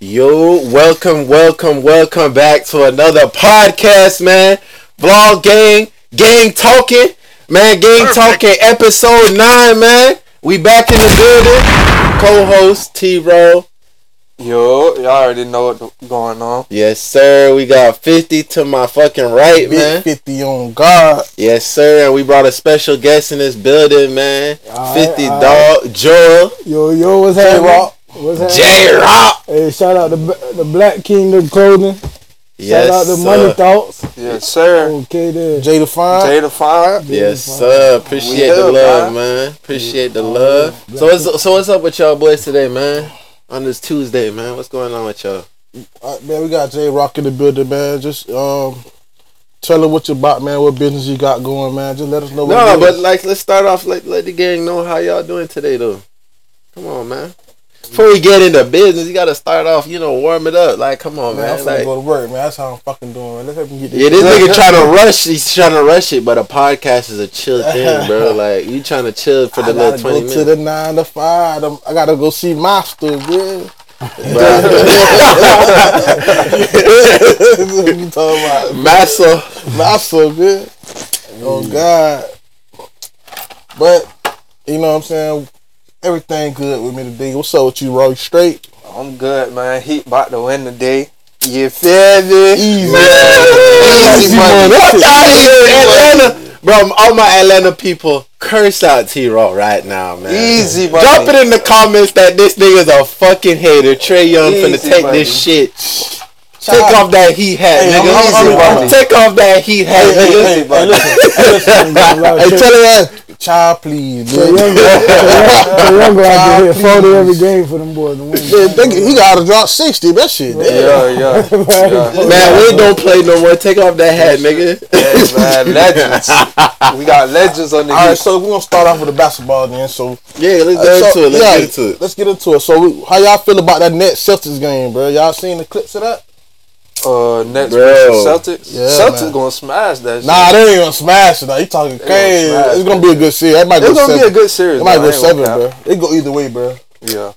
Yo, welcome, welcome, welcome back to another podcast, man. Vlog gang, gang talking, man. Gang Perfect. talking, episode nine, man. We back in the building. Co-host T Row. Yo, y'all already know what's going on. Yes, sir. We got fifty to my fucking right, Big man. 50 on God. Yes, sir. And we brought a special guest in this building, man. Alright, Fifty alright. dog Joel Yo, yo, what's happening? Rock. What's happening? J Rock. Hey, shout out to the Black Kingdom Clothing. Yes, shout out to sir. Money Thoughts. Yes, sir. Okay, there. Jay Define. Jada Fire. Yes, sir. Appreciate the love, man. man. Appreciate the love. So what's so what's up with y'all boys today, man? On this Tuesday, man. What's going on with y'all? Uh, man, we got J Rock in the building, man. Just um, tell her what you about, man. What business you got going, man. Just let us know. What No, it but like let's start off. Like let the gang know how y'all doing today, though. Come on, man. Before we get into business, you gotta start off. You know, warm it up. Like, come on, man, I'm man. finna Like, go to work, man. That's how I'm fucking doing, man. Let's help me get this. yeah, this nigga trying to rush. He's trying to rush it, but a podcast is a chill thing, bro. Like, you trying to chill for the I little twenty go minutes. to the nine to five. I'm- gotta go see Master, man. what you talking about? Massa. Master, man. Oh mm. God. But you know what I'm saying. Everything good with me today. What's up with you, Roy? Straight? I'm good, man. Heat about to win today. You feel me? Easy. Easy money. That Fuck shit out of here. Atlanta. Bro, all my Atlanta people, curse out T Raw right now, man. Easy money. Drop it in the comments that this nigga's a fucking hater. Trae Young finna Easy take money. this shit. Take off that heat hat, Hey, nigga. I'm- I'm- I'm- I'm- Take off that heat hat, Hey, hey, nigga. hey, Easy money. Hey, tell her that. Child, please. So man. young, so young go out there 40 every game for them boys to win. Yeah, they- he got to drop 60. That shit. damn. Yeah, yeah. yeah. Man, we don't play no more. Take off that hat, nigga. Hey, man, legends. We got legends on the All right, so we're going to start off with the basketball then. So, Yeah, let's uh, get so- into it. Let's yeah, get into it. Let's get into it. So, we- how y'all feel about that Nets Celtics game, bro? Y'all seen the clips of that? Uh, next Bro. Celtics. Yeah, Celtics man. gonna smash that. shit. Nah, they ain't gonna smash it. Though. You talking gonna crazy? It's gonna be a good series. That might it's go gonna seven. be a good series. It might man. go seven, bro. It go either way, bro. Yeah,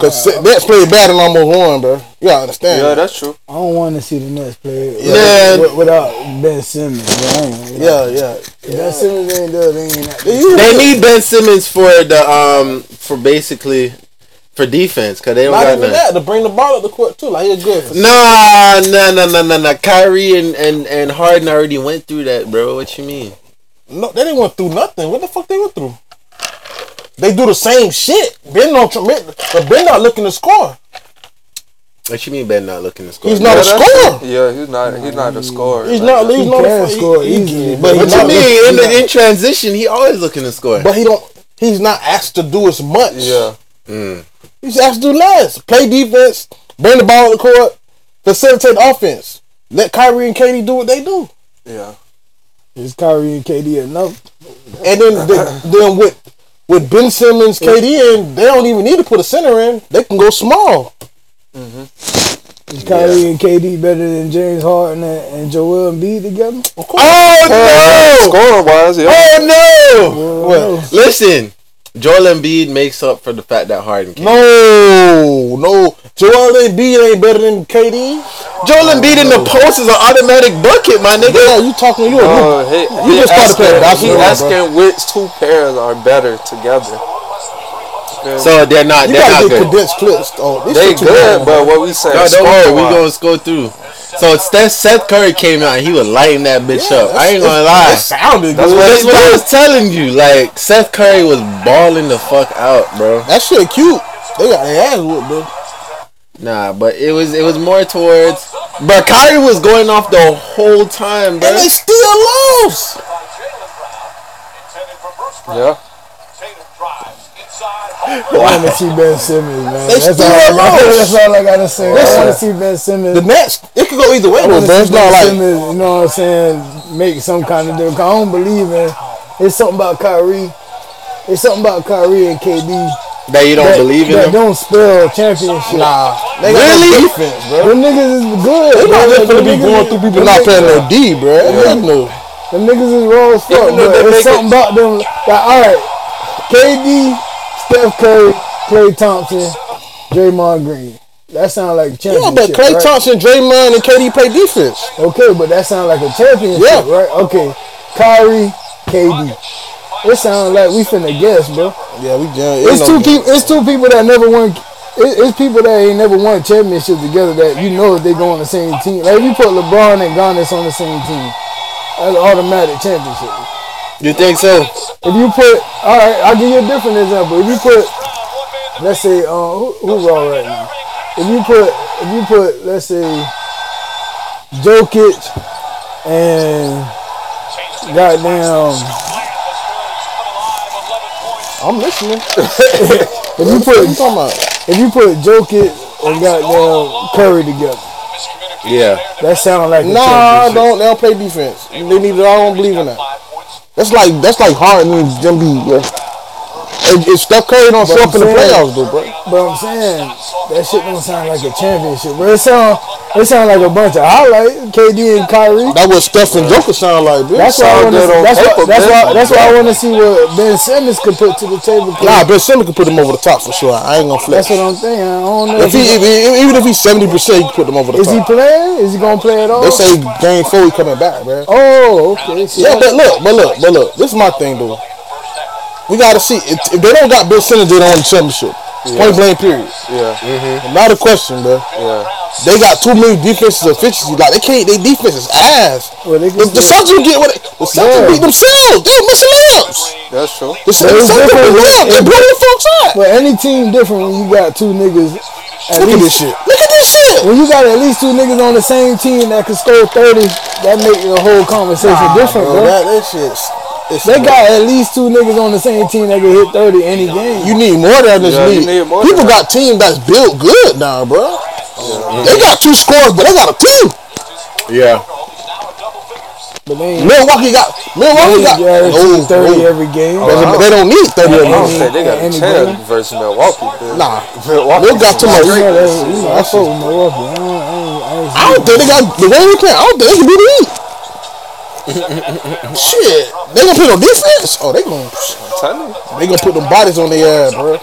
Cause uh, Nets played bad and almost won, bro. You gotta understand. yeah, that's true. I don't want to see the Nets play Man. with- without Ben Simmons. Bro. I yeah, yeah. If Ben Simmons ain't there, they ain't. They need Ben Simmons for the um for basically for defense because they don't Not got even none. that to bring the ball up the court too. Like he's good. For Nah, nah, nah, nah, nah, nah. Kyrie and, and, and Harden already went through that, bro. What you mean? No, they didn't went through nothing. What the fuck they went through? They do the same shit. Ben don't, but Ben not looking to score. What you mean Ben not looking to score? He's not Yeah, a that's scorer. Yeah, he's not. He's not a scorer. He's not. that. He's He not. can a, score he, easily, but but he What you not, mean? In, he the, in transition, he always looking to score. But he don't. He's not asked to do as much. Yeah, mm. Mm. He's asked to do less. Play defense. Bring the ball up the court. Facilitate offense. Let Kyrie and KD do what they do. yeah. Is Kyrie and KD enough? And then then, then with with Ben Simmons, KD in, they don't even need to put a center in. They can go small. Is Kyrie and KD better than James Harden and, and Joel Embiid together? Of course. Oh Scoring wise, yeah. Oh no! What? Listen, Joel Embiid makes up for the fact that Harden can't. No, no. Joel Embiid ain't better than KD. Joel Embiid in the post is an automatic bucket, my nigga. Yeah, you talking? You, Uh, he, you he just started playing asking, he basketball, bro. asking which two pairs are better together. So they're not. you They're gotta not get good. condensed clips. Oh, They shit good, but what we say? No, don't worry. We gonna go through. So Steph, Seth Curry came out and he was lighting that bitch up. I ain't gonna lie. It sounded That's good. what That's he what I was telling you. Like Seth Curry was balling the fuck out, bro. That shit cute. They got their ass whooped, bro. Nah, but it was it was more towards. But Kyrie was going off the whole time, bro. And they still lost. Yeah. I want to see Ben Simmons, man. They That's still all, I got, lost. that's all I gotta say. I Listen. want to see Ben Simmons. The Nets, it could go either way, I though, want bro. to It's see not Ben like Simmons, you know what I'm saying, make some kind of difference. I don't believe in. It's something about Kyrie. It's something about Kyrie and KD that you don't that, believe in that him. don't spell championship. nah. They got Really? no defense, bro. Them niggas is good. They not just gonna be going through people them not niggas- playing their D, bro. You know. Them niggas is raw as fuck, Even though but it's something it- about them. Like, all right, KD, Steph Curry, Klay Thompson, Draymond Green. That sounds like a Yeah, but Clay right? Thompson, Draymond, and KD play defense. Okay, but that sounds like a championship, Yeah. right? Okay, Kyrie, KD. It sounds like we finna guess, bro. Yeah, we done. It's two people. It's two people that never won. It's people that ain't never won championships together that you know if they go on the same team. Like if you put LeBron and Giannis on the same team, that's an automatic championship. You think so? If you put, all right, I'll give you a different example. If you put, let's say, uh, who, who raw right now? If you put, if you put, let's say, Jokic and goddamn, I'm listening. if you What you put, talking about? if you put Jokic and goddamn Curry together, Yeah. that sounds like a Nah, don't. They don't play defense. They need. I don't believe in that. That's like that's like hard and them be. Yeah. If, Steph Curry don't show up in the playoffs, though, bro. But I'm saying that shit don't sound like a championship, bro. It sound, it sound like a bunch of highlights. KD and Kyrie. That what Steph and Joker sound like, bitch. That's why I want to. That's why. paper, That's why. That's why I want to see what Ben Simmons could put to the table. Nah, Ben Simmons can put them over the top for sure. I ain't gonna flex. That's what I'm saying. I don't know. If he, if he, even if he's seventy percent, he put them over the top. is he playing? Is he gonna play at all? They say game four he coming back, man. Oh, okay. See, Yeah, but look, but look, but look. This is my thing, though. We gotta see if, if they don't got Ben Simmons, they don't win the championship. Point blank, period. Yeah, Not a question, bro. yeah. They got too many defensive efficiency. Like they can't. They defense is ass. Well, they The, can the still- Celtics get what? they- The Celtics Yeah. beat themselves. They're missing layups. That's true. The Celtics it's beat different. They blowing the folks out. But any team different when you got two niggas. At Look at this shit. Look at this shit. when you got at least two niggas on the same team that can score thirty, that make the whole conversation different, Bro, bro. that, that shit's. It's, They got at least two niggas on the same team that can hit thirty any game. You need more than this Yeah, league. People got teams that's built good now, bro. They got two scores, but they got a team. Yeah. but they. Milwaukee got Milwaukee got Yeah, no, oh, thirty no. every game. They, they don't need thirty. every of don't them. think they got a Any chance game? versus Milwaukee. Dude. Nah, Milwaukee they got too much. You know, that, you know, I fuck with I don't, I I don't think they got the way they play. I don't think they can beat the Heat. Shit, they gonna put no defense. Oh, they gonna I'm telling you. they gonna put them bodies on their ass, bro.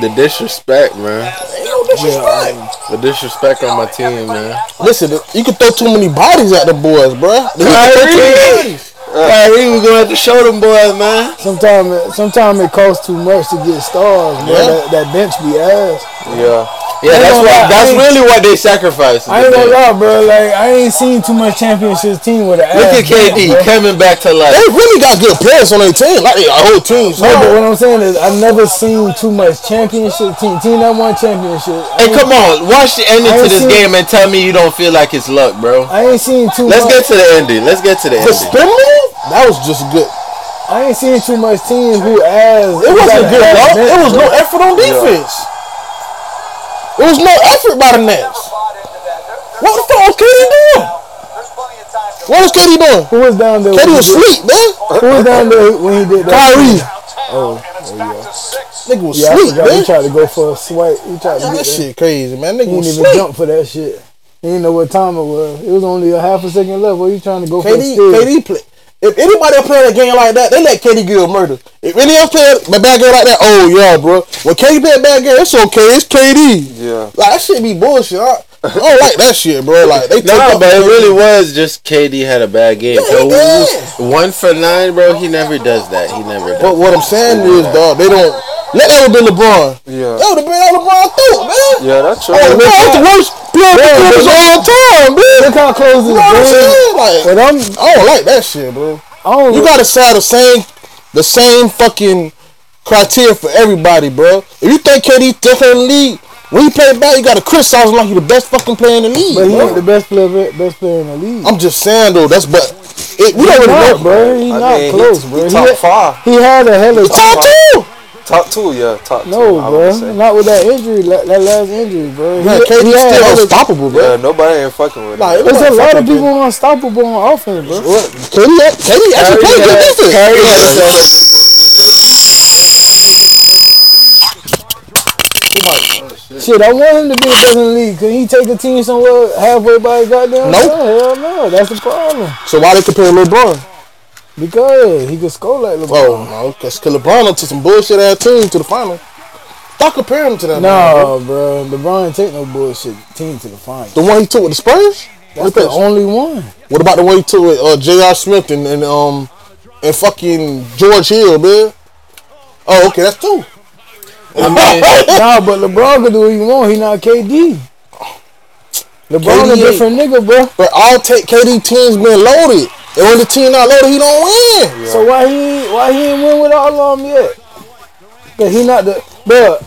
The disrespect, man. Ain't no disrespect. Um, the disrespect on my team, man. Listen, you can throw too many bodies at the boys, bro. The Heat can throw too many bodies. Uh, Kyrie, we gonna have to show them boys, man. Sometimes, it, sometimes it costs too much to get stars, man. Yeah. That, that bench be ass. Yeah. Yeah, that's gonna what. lie, That's really what they sacrificed. I ain't gonna lie, bro. Like I ain't seen too much championships team with an Look ass at KD bench, coming back to life. They really got good players on their team, like their whole team. So No, but what I'm saying is I never seen too much championship team. Team that won championship. I Hey, come on, watch the ending to this seen- game and tell me you don't feel like it's luck, bro. I ain't seen too Let's much. get to the ending. Let's get to the the ending. spin move, that was just good. I ain't seen too much teams who as It wasn't good, dog. It was no effort on defense. It was no effort by the Nets. What the fuck was KD doing? What was KD doing? Who was down there? KD was he did- asleep, man. Who was down there when he did that? Kyrie. Oh, Nigga was yeah, I asleep, forgot. He tried to go for a swipe. He tried to get that. shit crazy, man. He Nigga didn't was even asleep. jump for that shit. He didn't know what time it was. It was only a half a second left. What are you trying to go for? a KD, steal? KD play. If anybody else playing a game like that, they let KD get a murder. If any else play a bad game like that, oh yeah, bro. When KD play a bad game, it's okay. It's KD. Yeah. Like that shit be bullshit. I, I don't like that shit, bro. Like they No, take up but it really was just KD had a bad game. Yeah, he did. one for nine, bro. He never does that. He never does. But what I'm saying is, dog, they don't. Let that would have been LeBron. Yeah. That would have been that LeBron through, man. Yeah, that's true. Oh, LeBron was the worst player Yeah, yeah, but- of all time, man. Look how close You this know what I'm saying? Like, But I'm, I don't like that shit, bro. I don't. You gotta say the same, the same fucking criteria for everybody, bro. If you think KD different in the league, when he play back, you gotta criticize him like he the best fucking player in the league. but he bro. ain't the best player, best player in the league. I'm just saying though, that's but it, we He don't really not, know, bro. He I not mean, close, he, bro. He He, top had, five. he had a hell of Top two. Top two, yeah. Top two. No, bro. Not with that injury, that, that last injury, bro. Man, He- KD he still hella- unstoppable, bro. Yeah, nobody ain't fucking with him. it There's a lot of fucking people unstoppable on offense, bro. What? KD, KD actually played good defense. Kyrie had a Yeah, Shit, I want him to be the best in the league. Could he take a team somewhere halfway by his goddamn Nope. self? Hell no. That's the problem. So why they compare LeBron? Because he could score like LeBron. Oh no, because LeBron took some bullshit ass team to the final. Stop comparing him to that. man, bro. No, bro. LeBron ain't take no bullshit team to the final. The one he took with the Spurs. That's the- only one. what about the one he took with uh, J.R. Smith and, and um and fucking George Hill, man? Oh, okay, that's two. I mean, nah, but LeBron can do what he want. He not KD. LeBron KD a different nigga, bro. But all take KD teams been loaded. And when the team not loaded, he don't win. So why he why he ain't win with all of them yet? Cause he not the but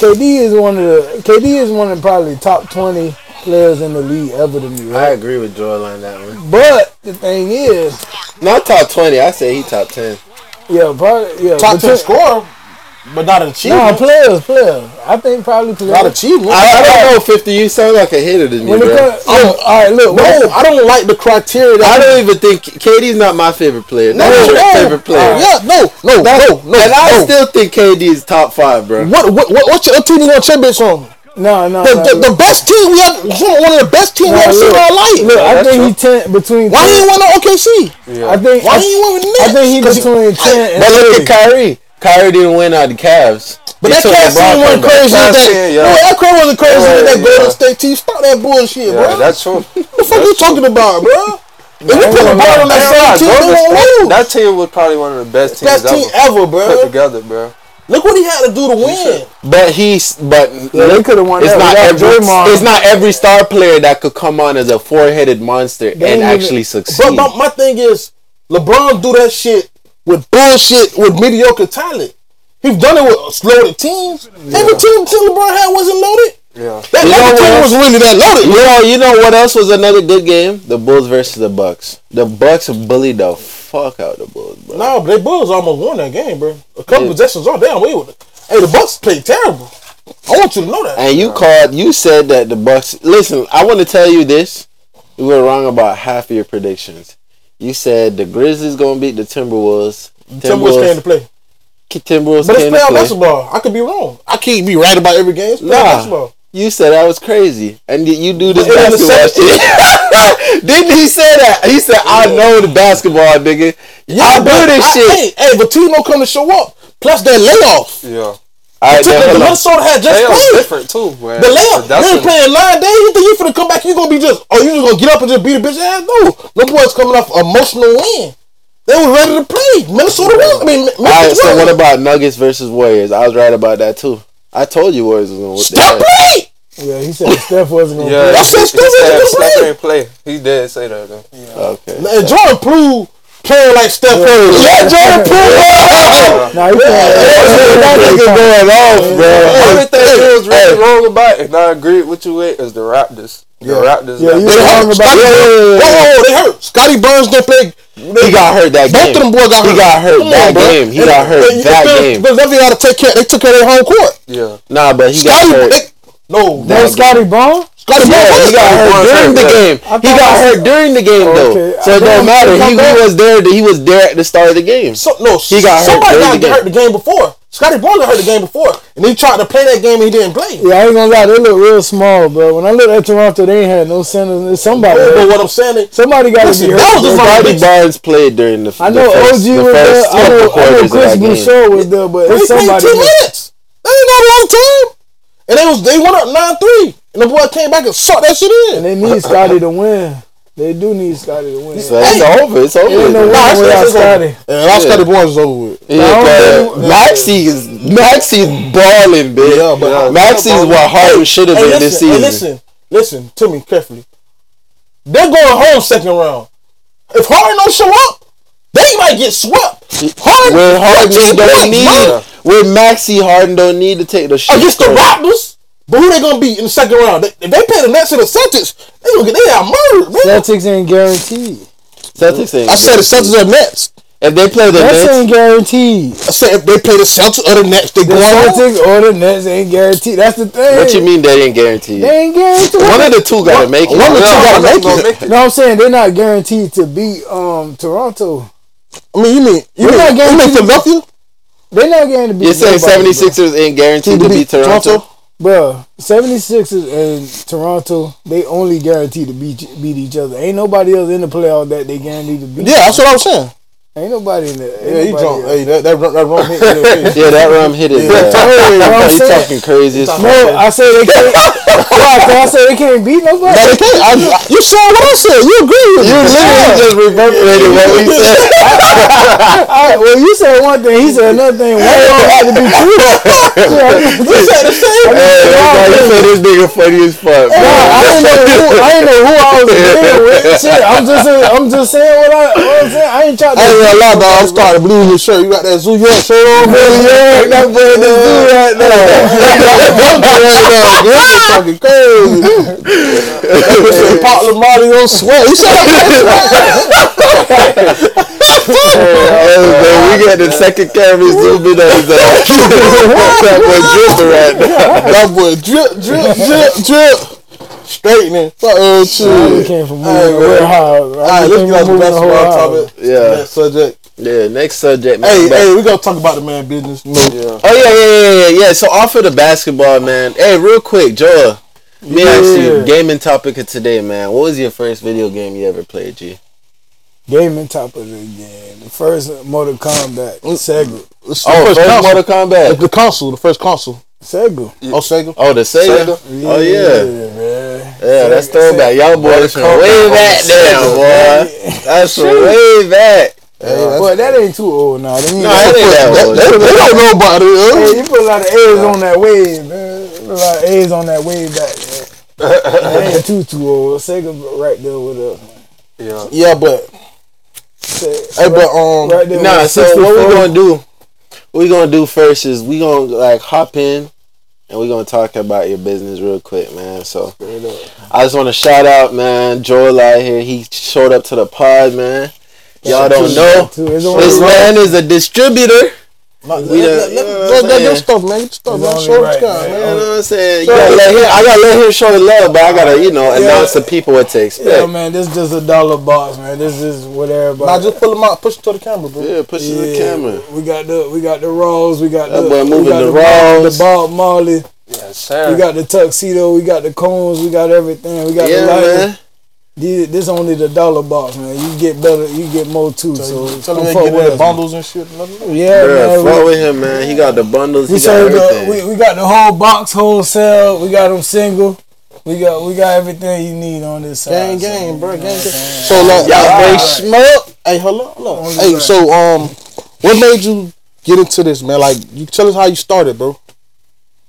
KD is one of the KD is one of probably top twenty players in the league ever to me, I agree with Joel on that one. But the thing is, Not top twenty. I say he top ten. yeah, probably yeah. Top ten between- scorer, but not an Nah, achievement. players, players. I think probably not players. achievement. I, I don't know, fifty. You sound like a hater to me, When bro. comes, look, all right, look, no, when- I don't like the criteria. That I don't even think KD's not my favorite player. Not No, your no. favorite player. Yeah, no, no, no, no. and I still think KD is top five, bro. What what what what's your team you want championship on? no, no, The, no, the, the best team we have, one of the best teams we ever seen in our life. look, I think true. he ten between. Why 10 he ain't win no OKC? I think Why I, he ain't win with the I think he 'Cause between ten and But look at Kyrie. Kyrie didn't win out of the Cavs. But He that took Cavs team wasn't crazy. Cavs That, team, yeah. no, that crowd wasn't crazy. Yeah, with that yeah. Golden State team. Stop that bullshit, Yeah, bro. that's true. What the fuck you talking about, bro? If we put gonna LeBron on that same team, Golden they won't State- lose. That team was probably one of the best teams Best team ever ever, put together, bro. Look what he had to do to win. But he's but Yeah, they coulda won it's not every Draymond. it's not every star player that could come on as a four headed monster ain't and even- actually But succeed. my, my thing is, LeBron do that shit with bullshit with mediocre talent. He's done it with loaded teams. Every team team LeBron had wasn't loaded. Yeah. That You know team was really that loaded. You know, you know what else was another good game? The Bulls versus the Bucks. The Bucks bullied the fuck out the Bulls, bro. No, but they Bulls almost won that game, bro. A couple Yeah. possessions on down way with it. Hey, the Bucks played terrible. I want you to know that. And you called, you said that the Bucks. Listen, I want to tell you this. You were wrong about half of your predictions. You said the Grizzlies gonna beat the Timberwolves. Timberwolves came to play. Timberwolves But it's came to playoff play. basketball. I could be wrong. I can't be right about every game. It's playoff Nah. basketball. You said that was crazy, and y- you do this But in the basketball shit. Didn't he say that? He said, "I know the basketball, nigga. I do but this I- shit." Hey, hey, but team don't come to show up. Plus that layoff. Yeah. All right, The, now, the hold on. Minnesota had just They played. different too, man. The layup, That's they when- playing nine days. You think you finna come back? You gonna be just? Oh, you just gonna get up and just beat a bitch ass? No, no boys coming off emotional win. They was ready to play. Minnesota won. I mean, All right, so what about Nuggets versus Warriors? I was right about that too. I told you Warriors was gonna whoop Stop play? Yeah, he said Steph wasn't gonna Yeah, play. That's he, he just stupid. said Just Steph play. ain't play. He did say that though. Yeah. Okay. And Jordan Poole playing like Steph Curry. Yeah, Jordan Poole. Nah, he That can't. nigga going off, bro. Only thing hey, he was really hey. wrong about, and I agree with you with, is the Raptors. The Raptors. Yeah, you They wrong hurt. about Scotty, whoa, whoa, whoa, they hurt. Scotty Barnes didn't play. He got hurt that Both game. Both of them boys got hurt. He got hurt Come that on, bro. game. He And- got hurt and that feel- game. Because they got to take care. They took care of their home court. yeah. Nah, but he got hurt. they, no, That No, Scotty Brown. Scotty Yeah, Burns. he got hurt during the game. He got hurt during the game though, Okay. so it don't matter. he He, come he back. was there. He was there at the start of the game. So, no, He got hurt somebody during got the game. hurt the game before. Scotty Barnes got hurt the game before, and he tried to play that game and he didn't play. Yeah, I ain't gonna lie, they look real small, bro. When I looked at Toronto, they ain't had no centers. Somebody, But what I'm saying is, somebody got to Listen, be that was hurt. the bro. wrong Scotty mix. Barnes played during the. I know the first, OG the was there. I couple know, I know Chris that game. Boucher was there, but they it's played somebody. two minutes. That ain't not a long time. And they was they went up nine three, and the boy came back and sucked that shit in. And they need Scotty to win. They do need Scotty to win. So it's Hey. over. It's over. Ain't no with. Nah, winning without. Scotty. And all Yeah. Scotty Barnes is over with. Yeah, I don't Maxey is Maxey's balling, bitch. Yeah, but- Maxey's what Harden should have been listen, this hey, season. listen, listen to me carefully. They're going home second round. If Harden don't show up, they might get swept. Harden, When Harden don't need, bro. when Maxey Harden don't need to take the shit. against the first. Raptors. But who they gonna beat in the second round? They, if they play the Nets and the Celtics, they gonna get they out murdered, man. Celtics ain't guaranteed. Celtics ain't I said the. Celtics are Nets. If they play the That's Nets, ain't guaranteed. I said if they play the Celtics or the Nets, they The going home. Celtics or the Nets ain't guaranteed. That's the thing. what you mean they ain't guaranteed? They ain't guaranteed. One of the two gotta make it. one of the two Yeah, gotta one of make it. gonna make it. No, I'm saying they're not guaranteed to beat um Toronto. I mean, you mean you We're mean, not you mean guaranteed- Philadelphia? They're not guaranteed to beat You're saying nobody, 76ers ain't guaranteed to beat Toronto? Bro, 76ers and Toronto, they only guaranteed to beat beat each other. Ain't nobody else in the playoff that they guaranteed to beat. Yeah, that's what I was saying. Ain't nobody in there. Yeah, he drunk. Hey, that that rum- that rum hit in your face. Yeah, that rum hit it. Yeah. Yeah. Hey, what I'm you talking crazy as fuck. No, I said they can't. Why? 'Cause I said they can't beat nobody. No, they can't. I, I- you saw what I said. You agree with You me. literally just reverberated what we said. I, well, you said one thing, he said another thing. One of them had to be true. You said the same. Hey, like you said this nigga funny as fuck. Nah, bro. I didn't know who I didn't know who I was dealing with. Shit, I'm just I'm just saying what I what I'm saying. I ain't trying to. Gonna lie, dog. I'm starting to believe your shirt. You got that Zoo York shirt on, man. Yeah, that boy in the zoo right now. That now, man. This is talking crazy. That Pop Lamar on sweat. You said Oh, man, we got the second camera zooming on his ass. that boy dripping right now. that boy drip, drip, drip, drip. Straightening. Fuck We shit. came from Hey, moving the man. warehouse. All right, let's get out the basketball topic. Yeah, Next subject. yeah. Next subject, man. Hey, But- hey, we gonna talk about the man business. You know, Oh yeah, yeah, yeah, yeah, yeah. So off of the basketball, man. Hey, real quick, Joel. Let me ask you, Yeah. gaming topic of today, man. What was your first video game you ever played, G? Gaming topic of the game. The first Mortal Kombat. Mm. Sega. The Oh, first first console. Mortal Kombat. The console, the first console. Sega. Oh, Sega. Oh, the Sega. Sega. Oh yeah, man. yeah. That's throwback. Y'all boys from way back the there, boy. That's from way back. Hey, that's- But that ain't too old now. They, No, that ain't that old. they, they don't know about it. Hey, you put a lot of A's on that wave, man. You Put a lot of A's on that wave back there. That ain't too too old. Sega right there with us. Yeah. Yeah, but Se- hey, but um, right Nah, so what we gonna do? What we gonna do first is we gonna like hop in and we're gonna talk about your business real quick, man. So I just want to shout out, man, Joel out here. He showed up to the pod, man. Y'all don't know. Too. It's only This man is a distributor. Let, We let, done- let, you let, I'm let saying? them stuff, man. Get stuff, man. Show right, the guy, You man. know what I'm saying? You gotta let him, I gotta let him show the love, but I gotta, you know, announce to people what to expect. Yeah, man, this is just a dollar box, man. This is what everybody. Nah, just pull him out, push it to the camera, bro. Yeah, push it to the camera. We got the we got the Raws, we got That the boy we moving got the Bob- Raws. the Bob Marley, Yes, sir. we got the tuxedo, we got the cones, we got everything. We got Yeah, the lighting. man. These- This only the dollar box, man. You get better, you get more too. So, Tell come him fuck get with that us, bundles and shit. Let him Yeah, Bruh, man. fuck We, with him, man. He got the bundles. we He got serve the, we, we got the whole box wholesale. We got them single. We got we got everything you need on this side. Gang, so, gang, bro, you know gang, what gang. So like, Y'all hey, bring smoke. Hey, hello, hello. Only Hey, right. so um, what made you get into this, man? Like, you tell us how you started, bro.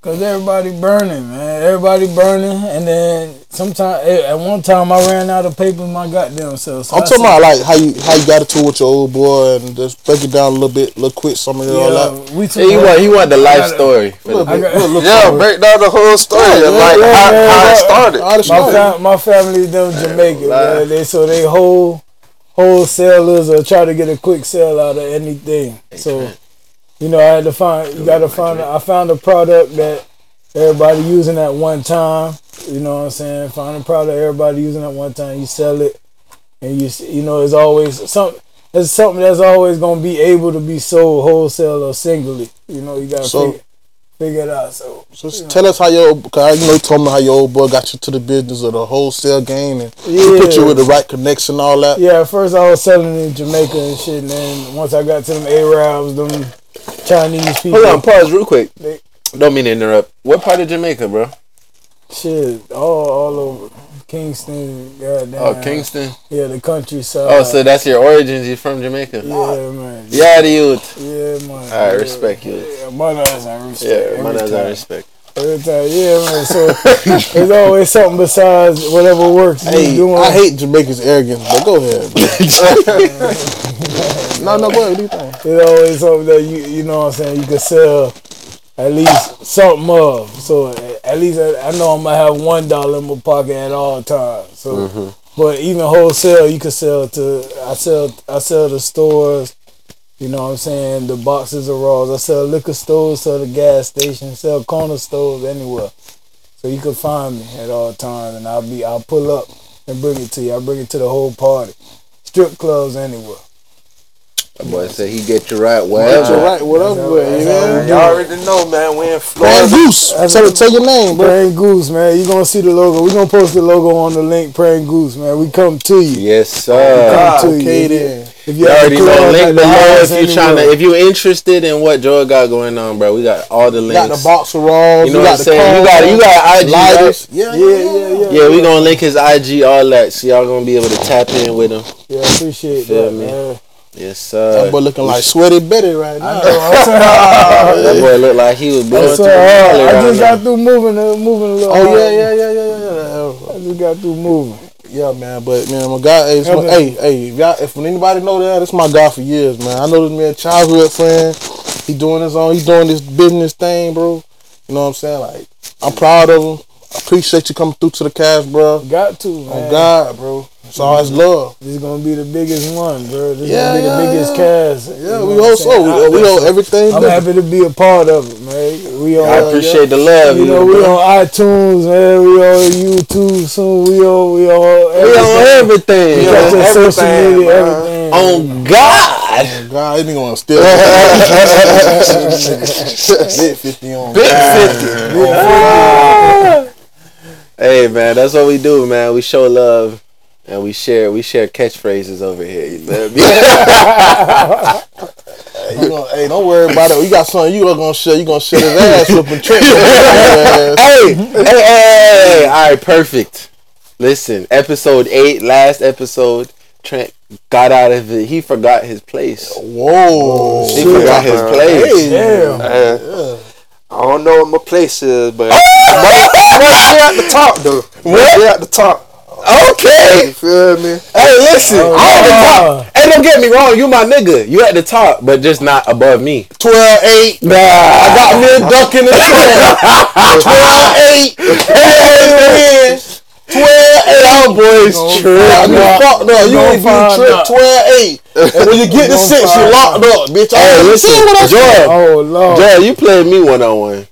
Cause everybody burning, man. Everybody burning, and then sometimes eh, at one time I ran out of paper in my goddamn self. So I'm I talking about like how you how you got into it with your old boy and just break it down a little bit, little quick, some of it, all that. yeah, we Yeah, he want, he want the life story. Little bit, got- little, little Yeah, something. break down the whole story. Yeah, and like yeah, how, yeah, how yeah. it started. All the My, fam- my family them Jamaican, man. They so they whole wholesalers or try to get a quick sale out of anything. So you know, I had to find. You got to find. I found a product that everybody using at one time. You know what I'm saying? Find a product everybody using at one time. You sell it, and you you know it's always some. It's something that's always gonna be able to be sold wholesale or singly. You know, you gotta So- figure, figure it out. So So just tell us how your, cause you know, you told me how your old boy got you to the business of the wholesale game and he put you with the right connection, all that. Yeah, at first I was selling in Jamaica and shit, and then once I got to them Arabs, them Chinese people, Hold on, pause real quick. They- Don't mean to interrupt. What part of Jamaica, bro? shit, all all over Kingston, goddamn. Oh, Kingston. Yeah, the countryside. Oh, so that's your origins. You're from Jamaica? yeah, man. Yeah, the youth. Yeah, man. Yeah. respect you. Yeah, manners and respect. Yeah, man. I respect. Every time, yeah, man. So there's always something besides whatever works. you Hey, doing. I hate Jamaica's arrogance, but go ahead. Bro. no, no, go ahead. Do you think? There's always something that you you know what I'm saying you can sell at least something of. So at least I, I know I'm gonna have one dollar in my pocket at all times. So, mm-hmm. but even wholesale, you can sell to. I sell I sell to stores. You know what I'm saying? The boxes of raws. I sell liquor stores, sell the gas station, sell corner stores anywhere. So you can find me at all times, and I'll be I'll pull up and bring it to you. I'll bring it to the whole party. Strip clubs anywhere. That boy said he get you right That's wherever. all right. Whatever, bro. That's You how know? we You already know, man. We in Brand Florida. Goose. Tell, tell your name, bro. Praying Goose, man. you going to see the logo. we going to post the logo on the link, Praying Goose, man. We come to you. Yes, sir. Come to ah, Okay you. then. If You have already know. Link below if you trying to, if you interested in what Joy got going on, bro. We got all the We links. got the boxer rolls. You know we what I'm the saying? You got you got IG. lighters. right? Yeah, Yeah, yeah, yeah. Yeah, we gonna link his IG, all that, so y'all gonna be able to tap in with him. Yeah, appreciate Feel that, me? man. Yes, That boy looking like sweaty Betty right now. That boy looked like he was blowing That's through the I just got through moving, uh, moving a little. Oh yeah, yeah, yeah, yeah, yeah. I just got through moving. Yeah, man, but man, my guy, hey, my, hey, hey, if, y'all, if anybody know that, that's my guy for years, man. I know this man, childhood friend. He doing his own, he doing this business thing, bro. You know what I'm saying? Like, I'm proud of him. I appreciate you coming through to the cast, bro. Got to, man. Oh God, bro. It's always love. This is gonna be the biggest one, bro. This Yeah, gonna be yeah, the biggest cast. Yeah, You know we hope so. We, we owe everything. I'm happy to be a part of it, man. We on, I appreciate the love. you know, we on iTunes, man. We on YouTube soon. We on, we on We on everything. We got your social media, everything. On God. God, this nigga wanna steal. Big fifty on. Big God. 50. Ah. Hey man, that's what we do, man. We show love and we share we share catchphrases over here. You feel me? Hey, you gonna, hey, don't worry about it. You got something you are gonna share. You gonna share his ass whooping trick. hey, hey, hey, hey, hey. All right, perfect. Listen, episode eight, last episode, Trent got out of it. He forgot his place. Whoa. He forgot his place. Damn. Uh, I don't know what my place is, but right at the top though. Right at the top. Okay. You feel me? Hey, listen. Oh, I'm at the top. Hey, don't get me wrong. You my nigga. You at the top, but just not above me. 12 8. Nah. I got me a duck in the trap. 12 8. Hey, 12 8. Y'all boys trip. I Nah. fuck no. You ain't be tripped out. 12 8. And when you get the Gonna six, you locked up, bitch. Hey, I listen, see what I. Joy. Oh lord. Joy, you played me one on oh, one.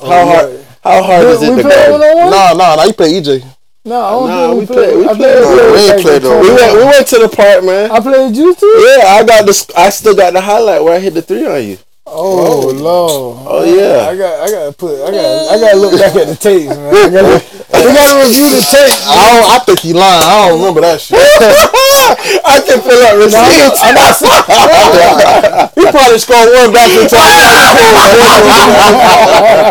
How hard? How hard is it we to play go? one on one? Nah, nah, nah. You play EJ. No, I don't Nah, we we played. we I played- think we ain't like played the We went. We went to the park, man. I played you too. Yeah, I got the. I still got the highlight where I hit the three on you. Oh, oh. lord. Oh, yeah. I got. I got to put. I got. I got to look back at the tapes, man. I gotta, we got to review the tapes. I don't. I think he lying. I don't remember that shit. I can fill up receipts. I'm not saying. he probably scored one back in time.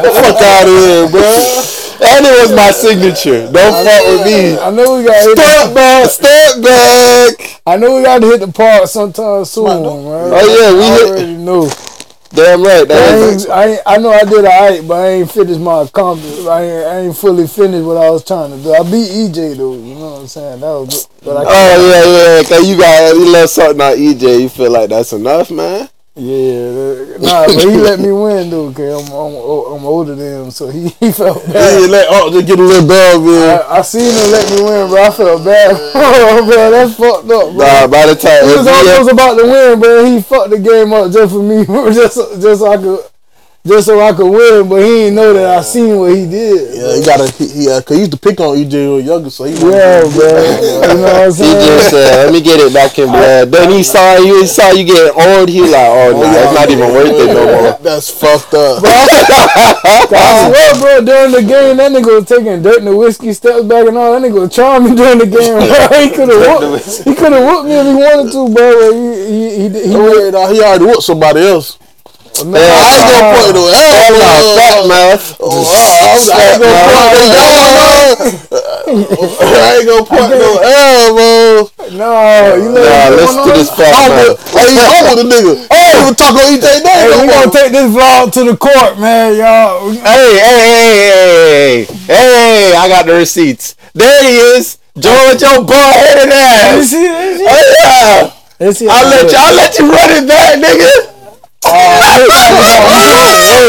Fuck out of here, bro. And it was my signature. Don't fuck with me. I know we got. Step back, step back. I know we got to hit the park sometime soon, man. Oh, yeah, we I hit- already know. Damn right. I, ain't, I, ain't, I know I did alright, but I ain't finished my accomplishment. I ain't, I ain't fully finished what I was trying to do. I beat EJ though, you know what I'm saying? That was, Good, but I oh yeah, yeah. Cause you got you left something on EJ. You feel like that's enough, man. Yeah, nah, but he let me win though, cause I'm, I'm, I'm older than him, so he, he felt Yeah, bad. let oh, just get a little dub in. I, I seen him let me win, bro. I felt bad. oh, bro, that's fucked up, bro. Nah, by the time he was almost about to win, bro. He fucked the game up just for me, just just so I could, just so I could win. But he didn't know that I seen what he did. Yeah, you gotta. He, he, uh, cause he used to pick on EJ when he was younger, so he. Yeah, bro. You know what I'm He saying? just said, "Let me get it back in blood." Then he saw you, he saw you get old. He like, "Oh no, it's not even worth it no more." That's fucked up. I swear, bro, during the game, that nigga was taking dirt and the whiskey steps back and all. That nigga was charming during the game, bro. He could have whooped, he could have whooped me if he wanted to, bro. But he, he, he, he, He, already- nah, he already whooped somebody else. Nah, I ain't gonna point no Hell no, hell. fat mouth. Oh, I ain't gonna point no I ain't gonna point no elbow. no, you know Nah, what's listen going to on? this fat I'm mouth. with, hey, I'm with the nigga. Oh, even talk on EJ Hey, Day we no gonna take this vlog to the court, man, y'all. Hey, hey, hey, hey, hey, hey! I got the receipts. There he is, Joe with your bald headed You ass. see that shit? Oh yeah, Let's see I'll let you. I'll let you run it back, nigga. Oh,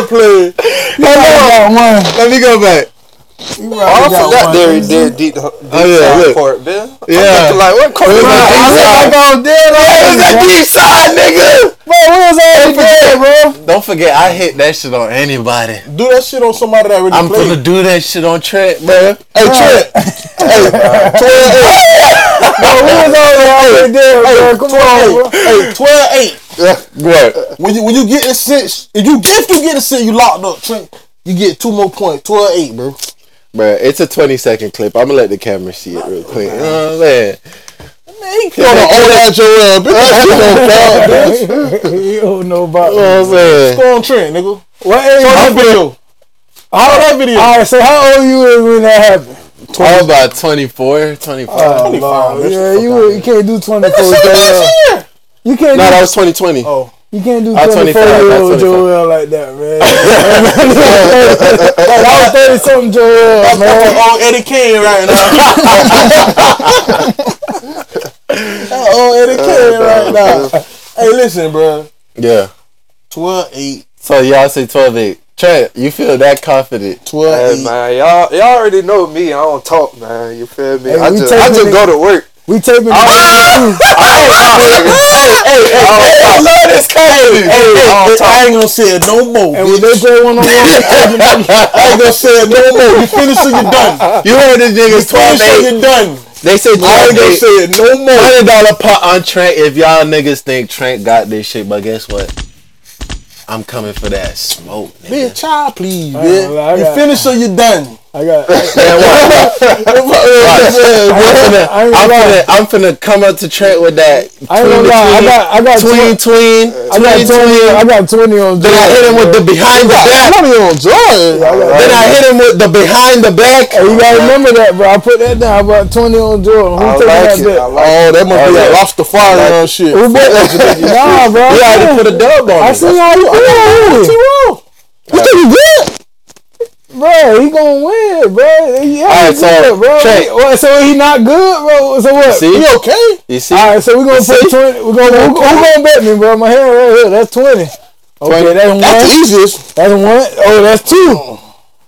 wordplay. got one. Let me go back. Oh, I got forgot one. they did deep, deep Oh, yeah, side look. court, man. Yeah. I'm like, what court? Where's is that? I look side? like I dead Hey, it's that deep side, nigga. bro. We was already dead, bro. Don't forget, I hit that shit on anybody. Do that shit on somebody that already I'm played. gonna do that shit on Trent, bro. Hey, Trent. hey, 12 Bro, we was already dead, bro. Come on, bro. Hey, 12 What? When you when you get the six, if you if you get the six, you locked up, Trent. You get two more points. 12 bro. Bro, it's a 20 second clip. I'm gonna let the camera see it real quick. You know what I'm saying? You want to own that Joel, bitch. That don't count, bitch. you don't know about You know what I'm saying? Go on trend, nigga. What age? Show that video. Show that video. All right, so how old you is when that happened? I was about 24, 25. Oh, 25, yeah, you you can't do 24 Shit last Joel. year. You can't no, do that was 2020. Oh. You can't do I was 24 25, I year old 25. Joel like that, man. like, I was 30 something Joel, I'm man. on Eddie Kane right now. on oh, oh, Eddie uh, Kane right now. Hey, listen, bro. Yeah. 12 8. So y'all say 12 8. Trent, you feel that confident? 12 Hey, 8. man, y'all, y'all already know me. I don't talk, man. You feel me? Hey, I just, I just go to work. We taping the I love this confidence. Hey, hey, I ain't gonna say it no more. and when they play one on one, I ain't gonna say it no more. You finish or you done. You heard this niggas 12 Finish or 8. you done. They say I ain't gonna say it no more. Hundred dollar pot on Trent if y'all niggas think Trent got this shit, but guess what? I'm coming for that smoke, Be a child, please, I ain't gonna lie, I bitch. You finish or you done. I got. I, Man, watch. Watch. I'm finna, I ain't I'm gonna finna, I'm finna come up to Trent with that. I ain't gonna. I got. I got. tween, tween, I got tween, twenty. tween. I got twenty on. Then I hit him with the behind the back. I'm not even on Jordan. Then I hit him with the behind the back. Hey, you gotta remember that, bro. I put that down. I bought twenty on Jordan. Who I taking like that it. I like Oh, that must be that yeah. lobster fire and shit. Who bet? nah, bro. We already put a dub on I him. seen how you What did, you wrong? You think you good? Bro. He gonna win, bro. Yeah, Alright, so, good, bro. Trey- What, so he not good, bro. So what? See? You okay? You see? All right, so we gonna You put see? twenty. We gonna who, who gonna bet me, bro? My hand right here. That's twenty. Okay, 20. that's one. That's the easiest. That's one. Oh, that's two.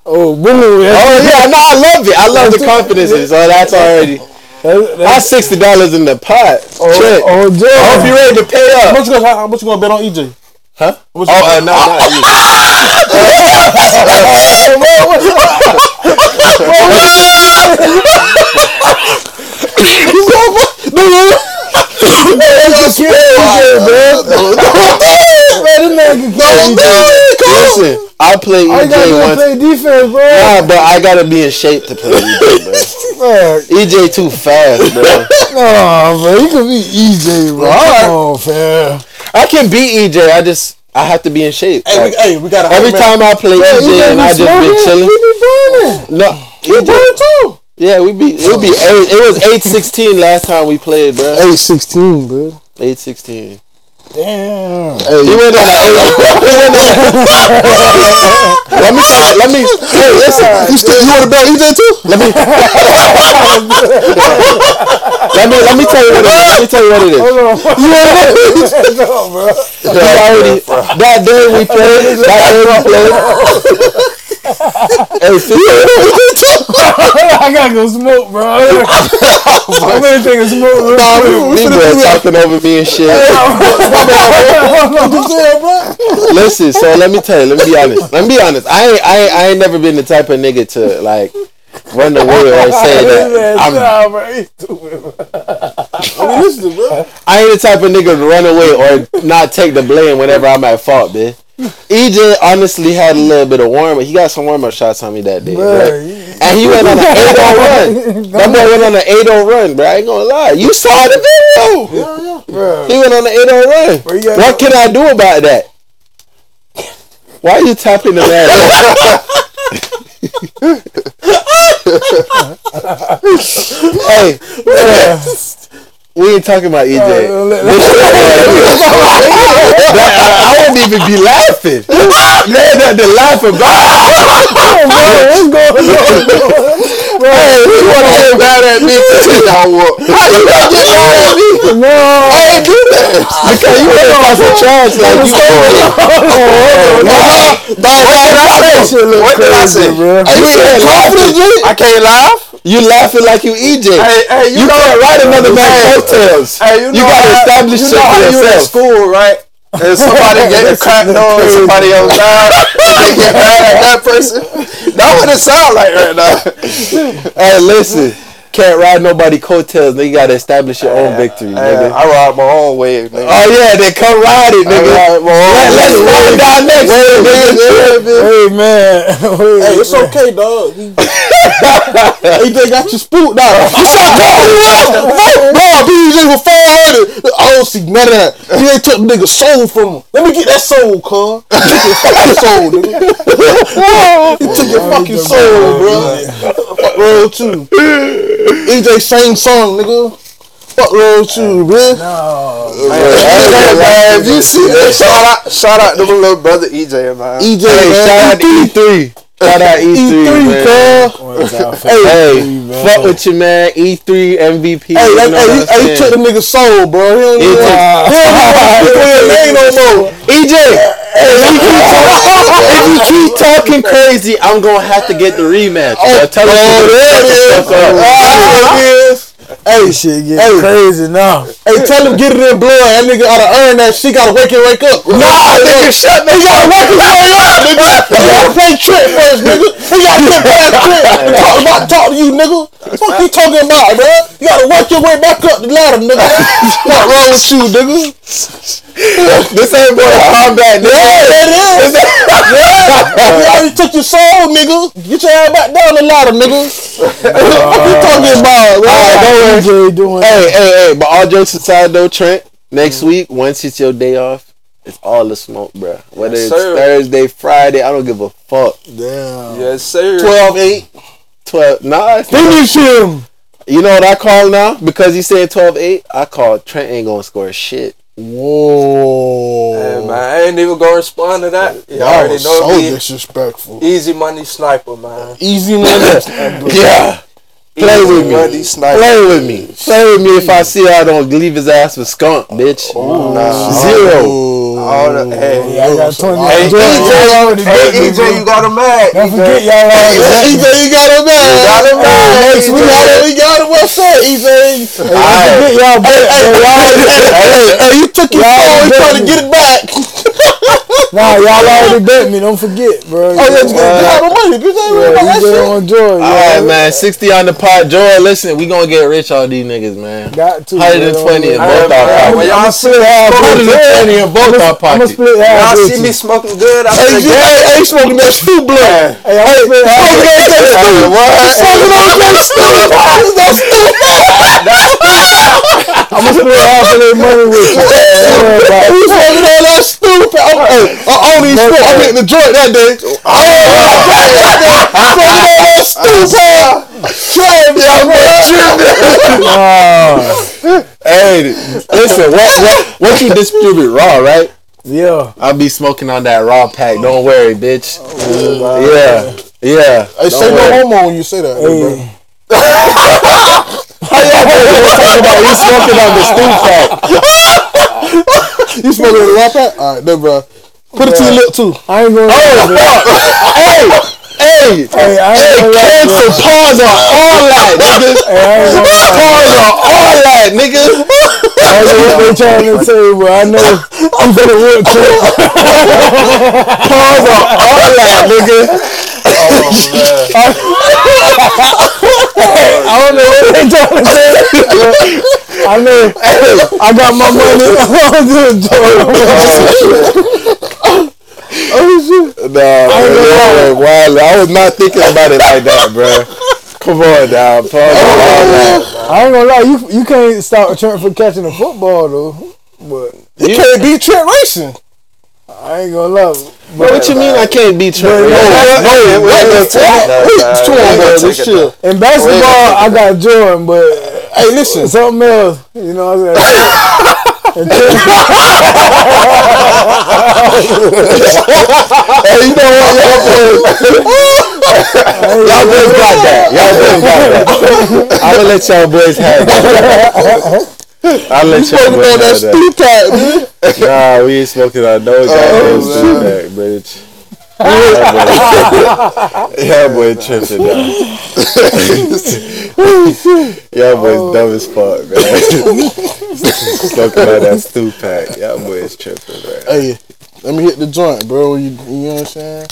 Oh, boom. Oh That's, yeah, no, I love it. I love the confidence. in So that's already. that's, that's, That's sixty dollars in the pot. oh, Trent, oh, I hope Jordan. you ready to pay How up. much you gonna, how much you gonna bet on EJ? Huh? How much Oh, you uh, gonna- no, not you. Listen, I play I EJ gotta once. play defense, bro. Nah, but I gotta be in shape to play EJ, bro. Man, EJ too fast, bro. no, bro. You can be EJ, bro. Come on, fam. I can beat EJ. I just I have to be in shape. Hey, we, hey, we got every time I play EJ and I just been chilling. We be burning. No, EJ. too. Yeah, we be it would be eight, it was eight sixteen last time we played, bro. Eight sixteen, bro. Eight sixteen. Damn. He went eight. he went on a- let me tell you, let me hey listen. You still you want to bet EJ too? Let me let me let me tell you what it is. Let me tell you what it is. Hold on. no, bro. We already that day we played. That day we played. Hey, I gotta go smoke, bro. I'm gonna take a smoke. Nah, we, we bro talking over me and shit. What you saying, bro? Listen, so let me tell you. Let me be honest. Let me be honest. I ain't, I ain't, I ain't never been the type of nigga to like run away or say that I'm. Nah, bro. He's stupid, bro. I mean, listen, bro. I ain't the type of nigga to run away or not take the blame whenever I'm at fault, man. EJ honestly had a little bit of warm up. He got some warm up shots on me that day. Bro? And he went on an 8 run. That boy went on an 8 run, bro. I ain't gonna lie. You saw the video. Yeah, yeah. bro. He went on an 8 run. Bro, What can I do about that? Why are you tapping the man? hey, we ain't talking about EJ. Uh, let- That- I, I wouldn't even be laughing. Man, nothing to laugh about. What's going on? Hey, you want to get mad at me I? How you gonna get mad at me? No. I ain't do that. Because you ain't talk some trash like you told What did I say? bro. You laughing. I can't laugh. You laughing like you EJ. Hey, hey, you, You know, can't write another man's Hey, coattails. Hey, you, You gotta how- establish you shit know for how you in school, right? And somebody getting cracked on, and somebody else died. and they get mad at that person. That's what it sound like right now. Hey, listen. Can't ride nobody coattails. Nigga, you gotta establish your own victory, Hey, nigga. I ride my own way, nigga. Oh yeah, then come ride it, nigga. ride my own Let, let's ride down next, nigga. Hey man. Hey, it's okay, dog. He, AJ got you spooked out. I said, no, no, no, BJ for 400. I don't see none of that. He ain't took the nigga soul from him. Let me get that soul, cuz. He your fucking soul, nigga. he took your fucking soul, bro. Fuck roll too. EJ same song, nigga. Fuck roll too, bitch. Hey, man, if you see that, shout out, shout out to my little brother EJ, man. EJ, Hey, man. shout out to E3. Shout out E3, E3, man. cuz. Hey, fuck with you, man. E3 MVP. Hey, you know hey, he, hey, he took the nigga soul, bro. He don't even He want took- he don't even want his name no more. EJ, hey, if you keep talking, if you keep talking crazy, I'm gonna have to get the rematch. Oh, tell us Oh, to there it is. shut the fuck up. Oh, there it is. Hey, Shit get Hey. crazy now. hey, tell him get it in blood. That nigga gotta earn that. She gotta wake and wake up. Nah, nigga, shut me. He gotta wake his way up, nigga. He gotta play Trent first, nigga. He gotta get past and talk about talk to you, nigga. What you talking about, bro? You gotta work your way back up the ladder, nigga. What wrong with you, nigga? This ain't Mortal Kombat, nigga. Yeah, that is. yeah. You already took your soul, nigga. Get your ass back down the ladder, nigga. what you talking about, bro? DJ doing Hey, hey, hey, but all jokes aside though, Trent, next mm-hmm. week, once it's your day off, it's all the smoke, bro. Whether Yes, it's sir. Thursday, Friday, I don't give a fuck. Damn. Yes, sir. 12 8. 12, nah, it's not. Finish him. You know what I call now? Because he said 12 8, I call Trent ain't gonna score shit. Whoa. Hey, man, I ain't even gonna respond to that. You Y'all already was know so me. disrespectful. Easy money sniper, man. Easy money. sniper. Yeah. Play Easy with me. sniper. Play with me. Play with me if I see I don't leave his ass with skunk, bitch. Nah. Zero. All the, hey, I got 20. Hey, Y'all EJ, already hey, EJ, bro. you got him mad. Don't forget y'all already bet. EJ, you got him back. You got him back, Next EJ. got him. We got him. What's up, EJ? Don't forget y'all bet, Hey, bro. Hey, hey, hey, you took your phone. You trying to get it back. Nah, y'all already bet me. Don't forget, bro. Oh, yeah, you got the money. Bitch, I ain't worried about that DJ shit. on Joy. All right, man. 60 on the pot. Joel, listen, we gonna get rich on these niggas, man. Got to. 120 in both our pockets. y'all see me smoking good, 120 in both our I'm gonna pockets. split y'all see me smoking good. I'm Hey, you, get hey, hey, smoking that stew blood. Hey, I'm gonna split half with you. Smoking on that stew. Smoking on that stew. I'm gonna split half of their money with you. Don't worry about it. You smoking on that stupid. I'm, hey, I only smoke. I'm hitting the joint that day. Oh, smoking on that stupid. Trying Hey, listen, what, what, what you distribute raw, right? Yeah. I'll be smoking on that raw pack. Don't worry, bitch. Oh, yeah, yeah. Hey, say no homo when you say that. bro. Hey, How y'all gonna talk about you smoking on the stew pack? You smoking on the raw pack? All right, then, bro. Put it to your lip too. I ain't gonna lie, oh, bro. Hey, hey, Hey, I ain't gonna lie, cancel bro. pause on all that, nigga. Hey, I ain't gonna lie. Pause on all that, nigga. I don't know what they're trying to say, but I know I'm gonna work Trent. Pause on all that, nigga. Oh, I don't know what they trying to say. I know I got my money. I'm doing Nah, man, wild. I was not thinking about it like that, bro. Come on, on. I ain't gonna lie, you you can't stop Trent from catching a football though. But You can't beat Trent racing. I ain't gonna lie. Bro, what you mean I can't beat Trent? But- No, no, we ain't gonna take that, Wait, man. come We on, ain't bro. gonna This take it, shit. In basketball, I got Jordan, but Hey, listen. something else. You know what I'm saying? hey, you know what, y'all boys, y'all boys got that. Y'all boys got that. I'm gonna let y'all boys have that. I'll let y'all Smoking on that stew pack, dude. Nah, we ain't smoking on no goddamn stew back, bitch. Y'all boy tripping now. Y'all boys oh. dumb as fuck, man. Smoking on that stew pack. Y'all boys tripping, man. Hey, let me hit the joint, bro. You, you know what I'm saying?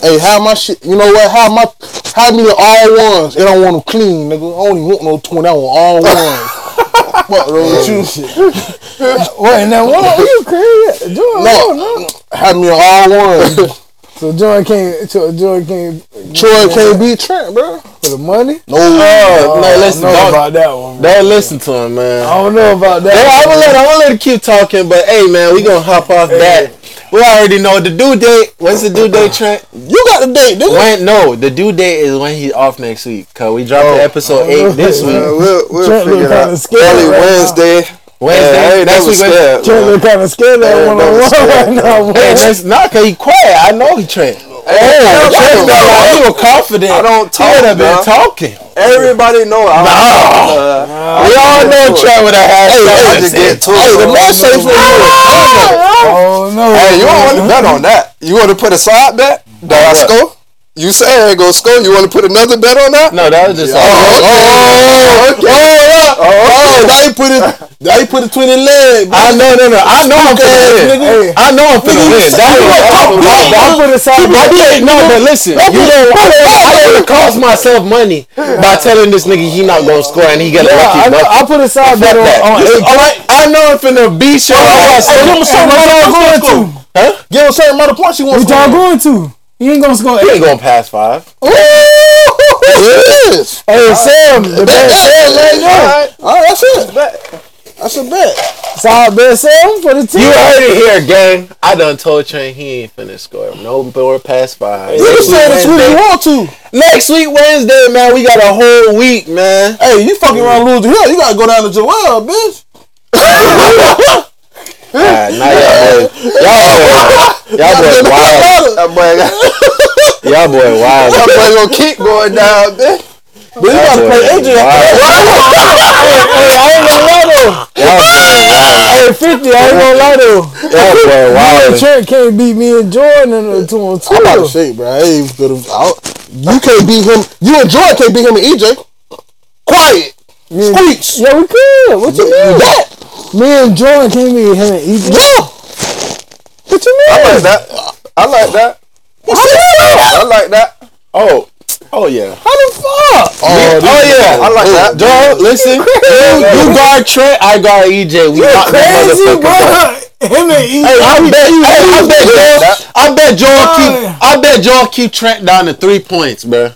Hey, how my shit? You know what? How my how me the all ones? And I want them clean, nigga. I don't even want no twenty. I want all ones. What wrong with you? Wait, now what? Are you crazy? Jordan, No, no. have me all ones. So Jordan can't. So Jordan can't. Troy can't beat Trent, bro. For the money? No. No, oh, I listen, don't know about that one. man. don't listen to him, man. I don't know about that. I'm gonna let I'm gonna let him keep talking, but hey, man, we gonna hop off that. We already know the due date. When's the due date, Trent? You got the date, nigga. When? No, the due date is when he's off next week. Cause we dropped the oh. episode eight this week. we'll we'll Trent figure it kinda out. scared Probably right now. Wednesday. Wednesday. Yeah, I ain't next week. scared. Trent look kind of scared that Yeah, one that on was one scared. right now. Hey, that's not cause he quiet. I know he Trent. Hey, Oh, Trent got like he was confident. I don't He would talk, have been bro. talking. Everybody know I uh, we all know Trent with a hashtag. I just get to Hey, the it. man say for you. Oh no! Hey, you don't want to bet on that. You want to put a side bet that I score? You say I ain't gonna score. You want to put another bet on that? No, that was just. Oh, oh, oh, oh yeah. Oh, oh, now you put it. Now you put it between the legs. I know, no, no. I know I'm finna win. I know I'm finna win. That was, that was, that, I that, put aside no, but listen, you don't. I don't, cost myself money by telling this nigga he not gonna score and he get a lucky. I put aside that on, that. on Listen, all right, I know I'm finna beat your ass. Give him a certain amount of points. Huh? Give him a certain amount of points he wants. What y'all going to? He ain't gonna score He ain't gonna pass five. Yes. Hey Sam, the best Sam right now. All right, oh, that's it. That's a bet. Solid best Sam for the team. You heard it here, gang. I done told Train he ain't finna score no more past five. You can say this when you want to. Next week Wednesday, man, we got a whole week, man. Hey, you fucking around lose the hill. You gotta go down to Joel, bitch. Alright, now y'all y'all boy, y'all boy wild. That boy, got, Y'all boy wild. that boy gonna keep going down, man. But you gotta play AJ. Hey, I ain't gonna lie though. Y'all boy wild. Hey, 50, I ain't gonna lie though. Y'all boy Me and. Trent can't beat me and Jordan in the two on two. I'm about to shake, bro. I ain't gonna. I- You can't beat him. You and Jordan can't beat him and EJ. Quiet. Me and- Squeaks. Yeah, we could. What you mean? That. Me and Jordan can't beat him and EJ. Yeah. What you I mean? Like that. I like that. What's that? I like that. Oh, oh yeah. How the fuck? Oh, oh yeah. I like that. Joe, listen. You, you guard Trent, I guard EJ. We got this Crazy, motherfucker. bro. Him and EJ. Hey, I bet, hey, I bet Joe, I bet Joe keep, I bet Joe keep Trent down to three points, bro.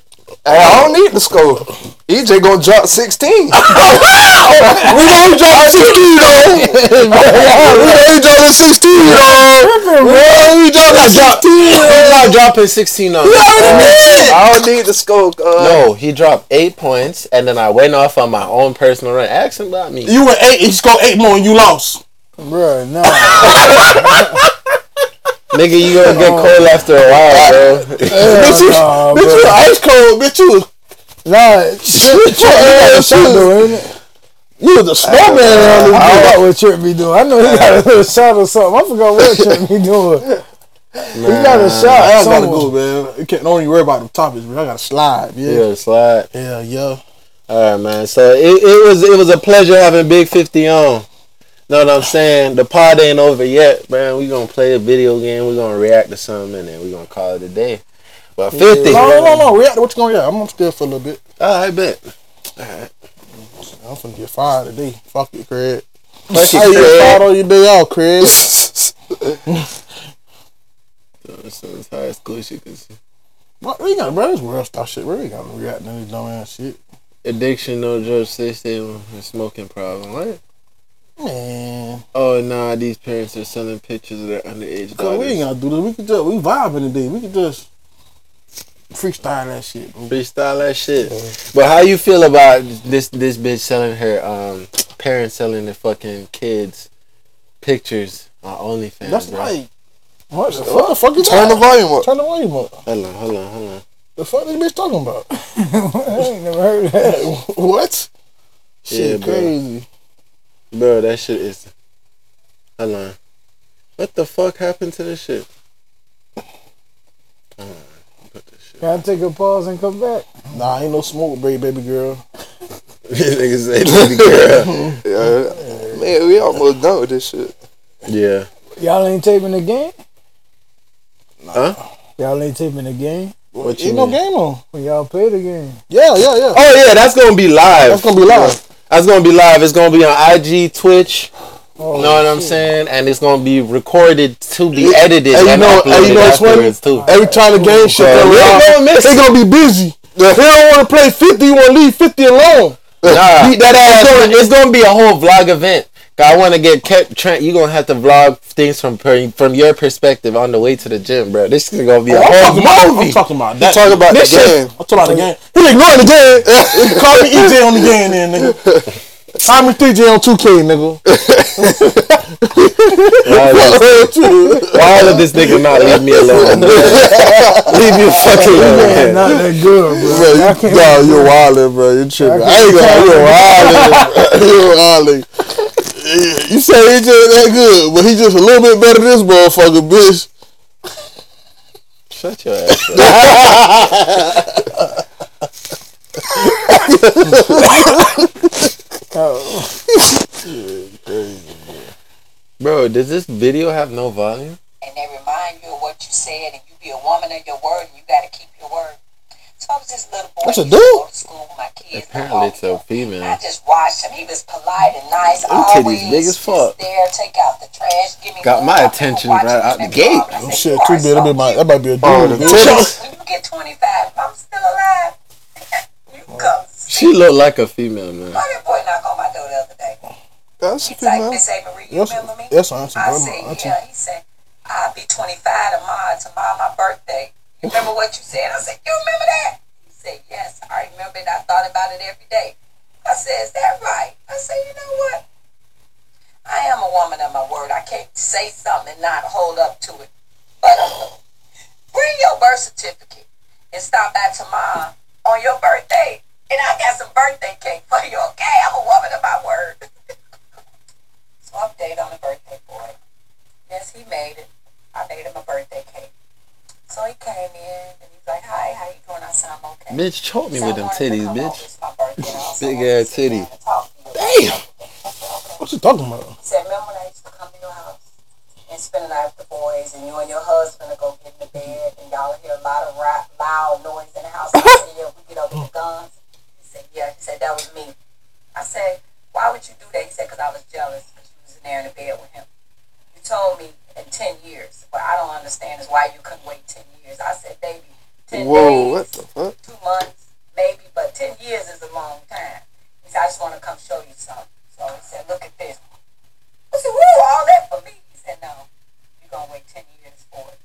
Hey, I don't need the score. EJ gonna drop 16. We don't drop 16 though. We ain't dropping 16 though. We dropping 16. He's not dropping 16 on me. I don't need the score. Uh, No, he dropped eight points, and then I went off on my own personal run. Ask him about me. You were eight. He scored eight more and you lost. Bro, no. Nigga, you gonna get cold oh. after a while, bro. bitch, you, nah, bitch, you bro. ice cold. Bitch, you, Nah, Trent, Trent got a shot though, ain't it? you was a snowman around I this forgot what Trent be doing. I know he got a little shot or something. I forgot what Trent be doing. He got a shot. I gotta somewhere. go, man. You can't don't even worry about the topics, man. I gotta slide, yeah. Yeah, slide. Yeah, yeah. All right, man. So it, it was it was a pleasure having Big Fifty on. Know what I'm saying? The pod ain't over yet, man. We gonna play a video game. We gonna react to something, and then we gonna call it a day. But fifty. No, no, no, no. React to what you gonna react. I'm gonna stay for a little bit. All right, I bet. I'm finna get fired today. Fuck it, Craig. Hey, you get fired on your day off, Craig. So it's high school shit. 'cause What we got, bro? This world star shit. Where we got to react to this dumb ass shit. Addiction, no drug system, and smoking problem. What? Man, Oh nah, these parents are selling pictures of their underage cause we ain't gotta do this. We could just we vibing today. We can just freestyle that shit. Bro. Freestyle that shit. But how you feel about this this bitch selling her um parents selling their fucking kids pictures on OnlyFans, That's bro? like What the what the fuck? is Turn the that? volume up. Turn the volume up. Hold on, hold on, hold on. The fuck this bitch talking about? I ain't never heard of that. what? Yeah, Shit, bro. crazy. Bro, that shit is Hold on. What the fuck happened to this shit? Hold on, put this shit. Can I take a pause and come back? Nah, ain't no smoke break, baby girl. This nigga say baby girl. Yeah. Man, we almost done with this shit. Yeah. Y'all ain't taping the game? Huh? Y'all ain't taping the game? What you Ain't no mean? game on. When y'all play the game. Yeah, yeah, yeah. Oh yeah, that's gonna be live. That's gonna be live. That's gonna be live. It's gonna be on IG, Twitch. Oh, know what I'm saying? And it's gonna be recorded to be edited you and know- hey, uploaded you know afterwards too. Every time the game shit So, come we ain't around, gonna miss they it. gonna be busy. They don't want to play 50. You want to leave 50 alone. Nah, Beat that ass. It's gonna, it's gonna be a whole vlog event. I want to get kept. Trent, you gonna have to vlog things from per- from your perspective on the way to the gym, bro. This is gonna be oh, a I'm whole talking about, movie. I'm talking about that. Talk about the This shit- game. I'm talking about the game. He ignoring the game. Call me EJ on the game then, nigga. Call me 3J on 2K, nigga. Why, is- why would this nigga not leave me alone? leave me fucking alone. Man, man. not that good, bro. Bro, you, can't- you're wildin', bro. You tripping. I ain't gonna, you're wildin', You're wildin'. You say he just that good, but he just a little bit better than this motherfucker, bitch. Shut your ass up. Oh. Bro, does this video have no volume? and they remind you of what you said, and you be a woman of your word, and you got to keep your word. So I was this little boy. That's a dude? Go to school with my kids. Apparently it's a all. I female. just watched him. He was polite and nice. Them titties always big as fuck. There, take out the trash, give me Got my attention right out the gate. Oh, I Them said, shit "You too are big. That, so my, that might be a dude, Oh, the titties. When you get 25, I'm still alive. you come. She look like a female, man. Why that boy knock on my door the other day? That's a He's like, female. Miss Avery, you Yes, remember me? yes, auntie. I Grandma, said, auntie. yeah. He said, I'll be 25 tomorrow, tomorrow my birthday. You remember what you said? I said, you remember that? Bitch, choke me with them titties, bitch. It's my birthday. I also Big ass titty. and talk to you." Damn. I said, "Okay." What you talking about? He said, remember when I used to come to your house and spend the night with the boys and you and your husband would go get in the bed and y'all hear a lot of ra- loud noise in the house. I said, yeah, we get over the guns. He said, yeah. He said, that was me. I said, why would you do that? He said, because I was jealous because you was in there in the bed with him. You told me in 10 years. What I don't understand is why you couldn't wait 10 years. I said, baby, 10 Whoa, days, what the fuck? two months, maybe, but 10 years is a long time. He said, I just want to come show you something. So he said, look at this. I said, woo, all that for me? He said, no, you're going to wait 10 years for it.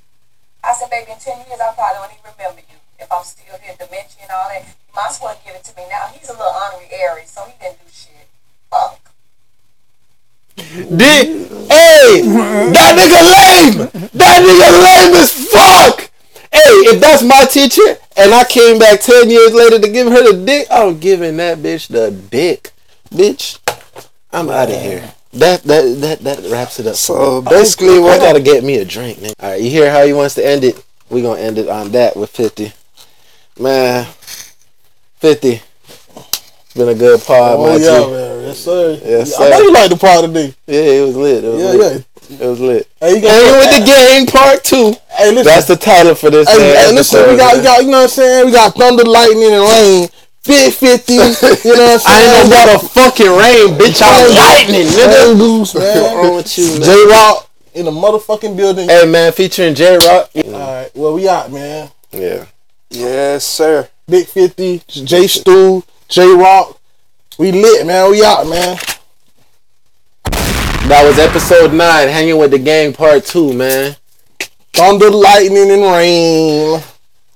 I said, baby, in 10 years, I probably don't even remember you. If I'm still here, dementia and all that, you might as well give it to me now. He's a little ornery Aries, so he didn't do shit. Fuck. Did hey that nigga lame? That nigga lame as fuck. Hey, if that's my teacher and I came back ten years later to give her the dick, I'm giving that bitch the dick, bitch. I'm out of here. That that that that wraps it up. So basically, I what gotta get me a drink, nigga. All right, you hear how he wants to end it? We gonna end it on that with fifty. Man, fifty. Been a good pod, Oh, man. yeah, G. man. Yes, sir. Yes, sir. I know you like the part today. Yeah, it was lit. It was Yeah, lit. yeah. It was lit. Hey, you Hanging got with the game part two. Hey, listen. That's the title for this. Hey, man, hey, listen, we got, we got, you know what I'm saying? We got thunder, lightning, and rain. 50, you know what I'm saying? I ain't know about a fucking rain, bitch. I'm lightning, nigga. Rain loose, What's wrong with you, man? J Rock in the motherfucking building. Hey, man, featuring J Rock. Alright, well, we out, man. Yeah. Yes, sir. Big 50, J Stew, J Rock. We lit, man. We out, man. That was episode nine, hanging with the gang part two, man. Thunder, lightning, and rain.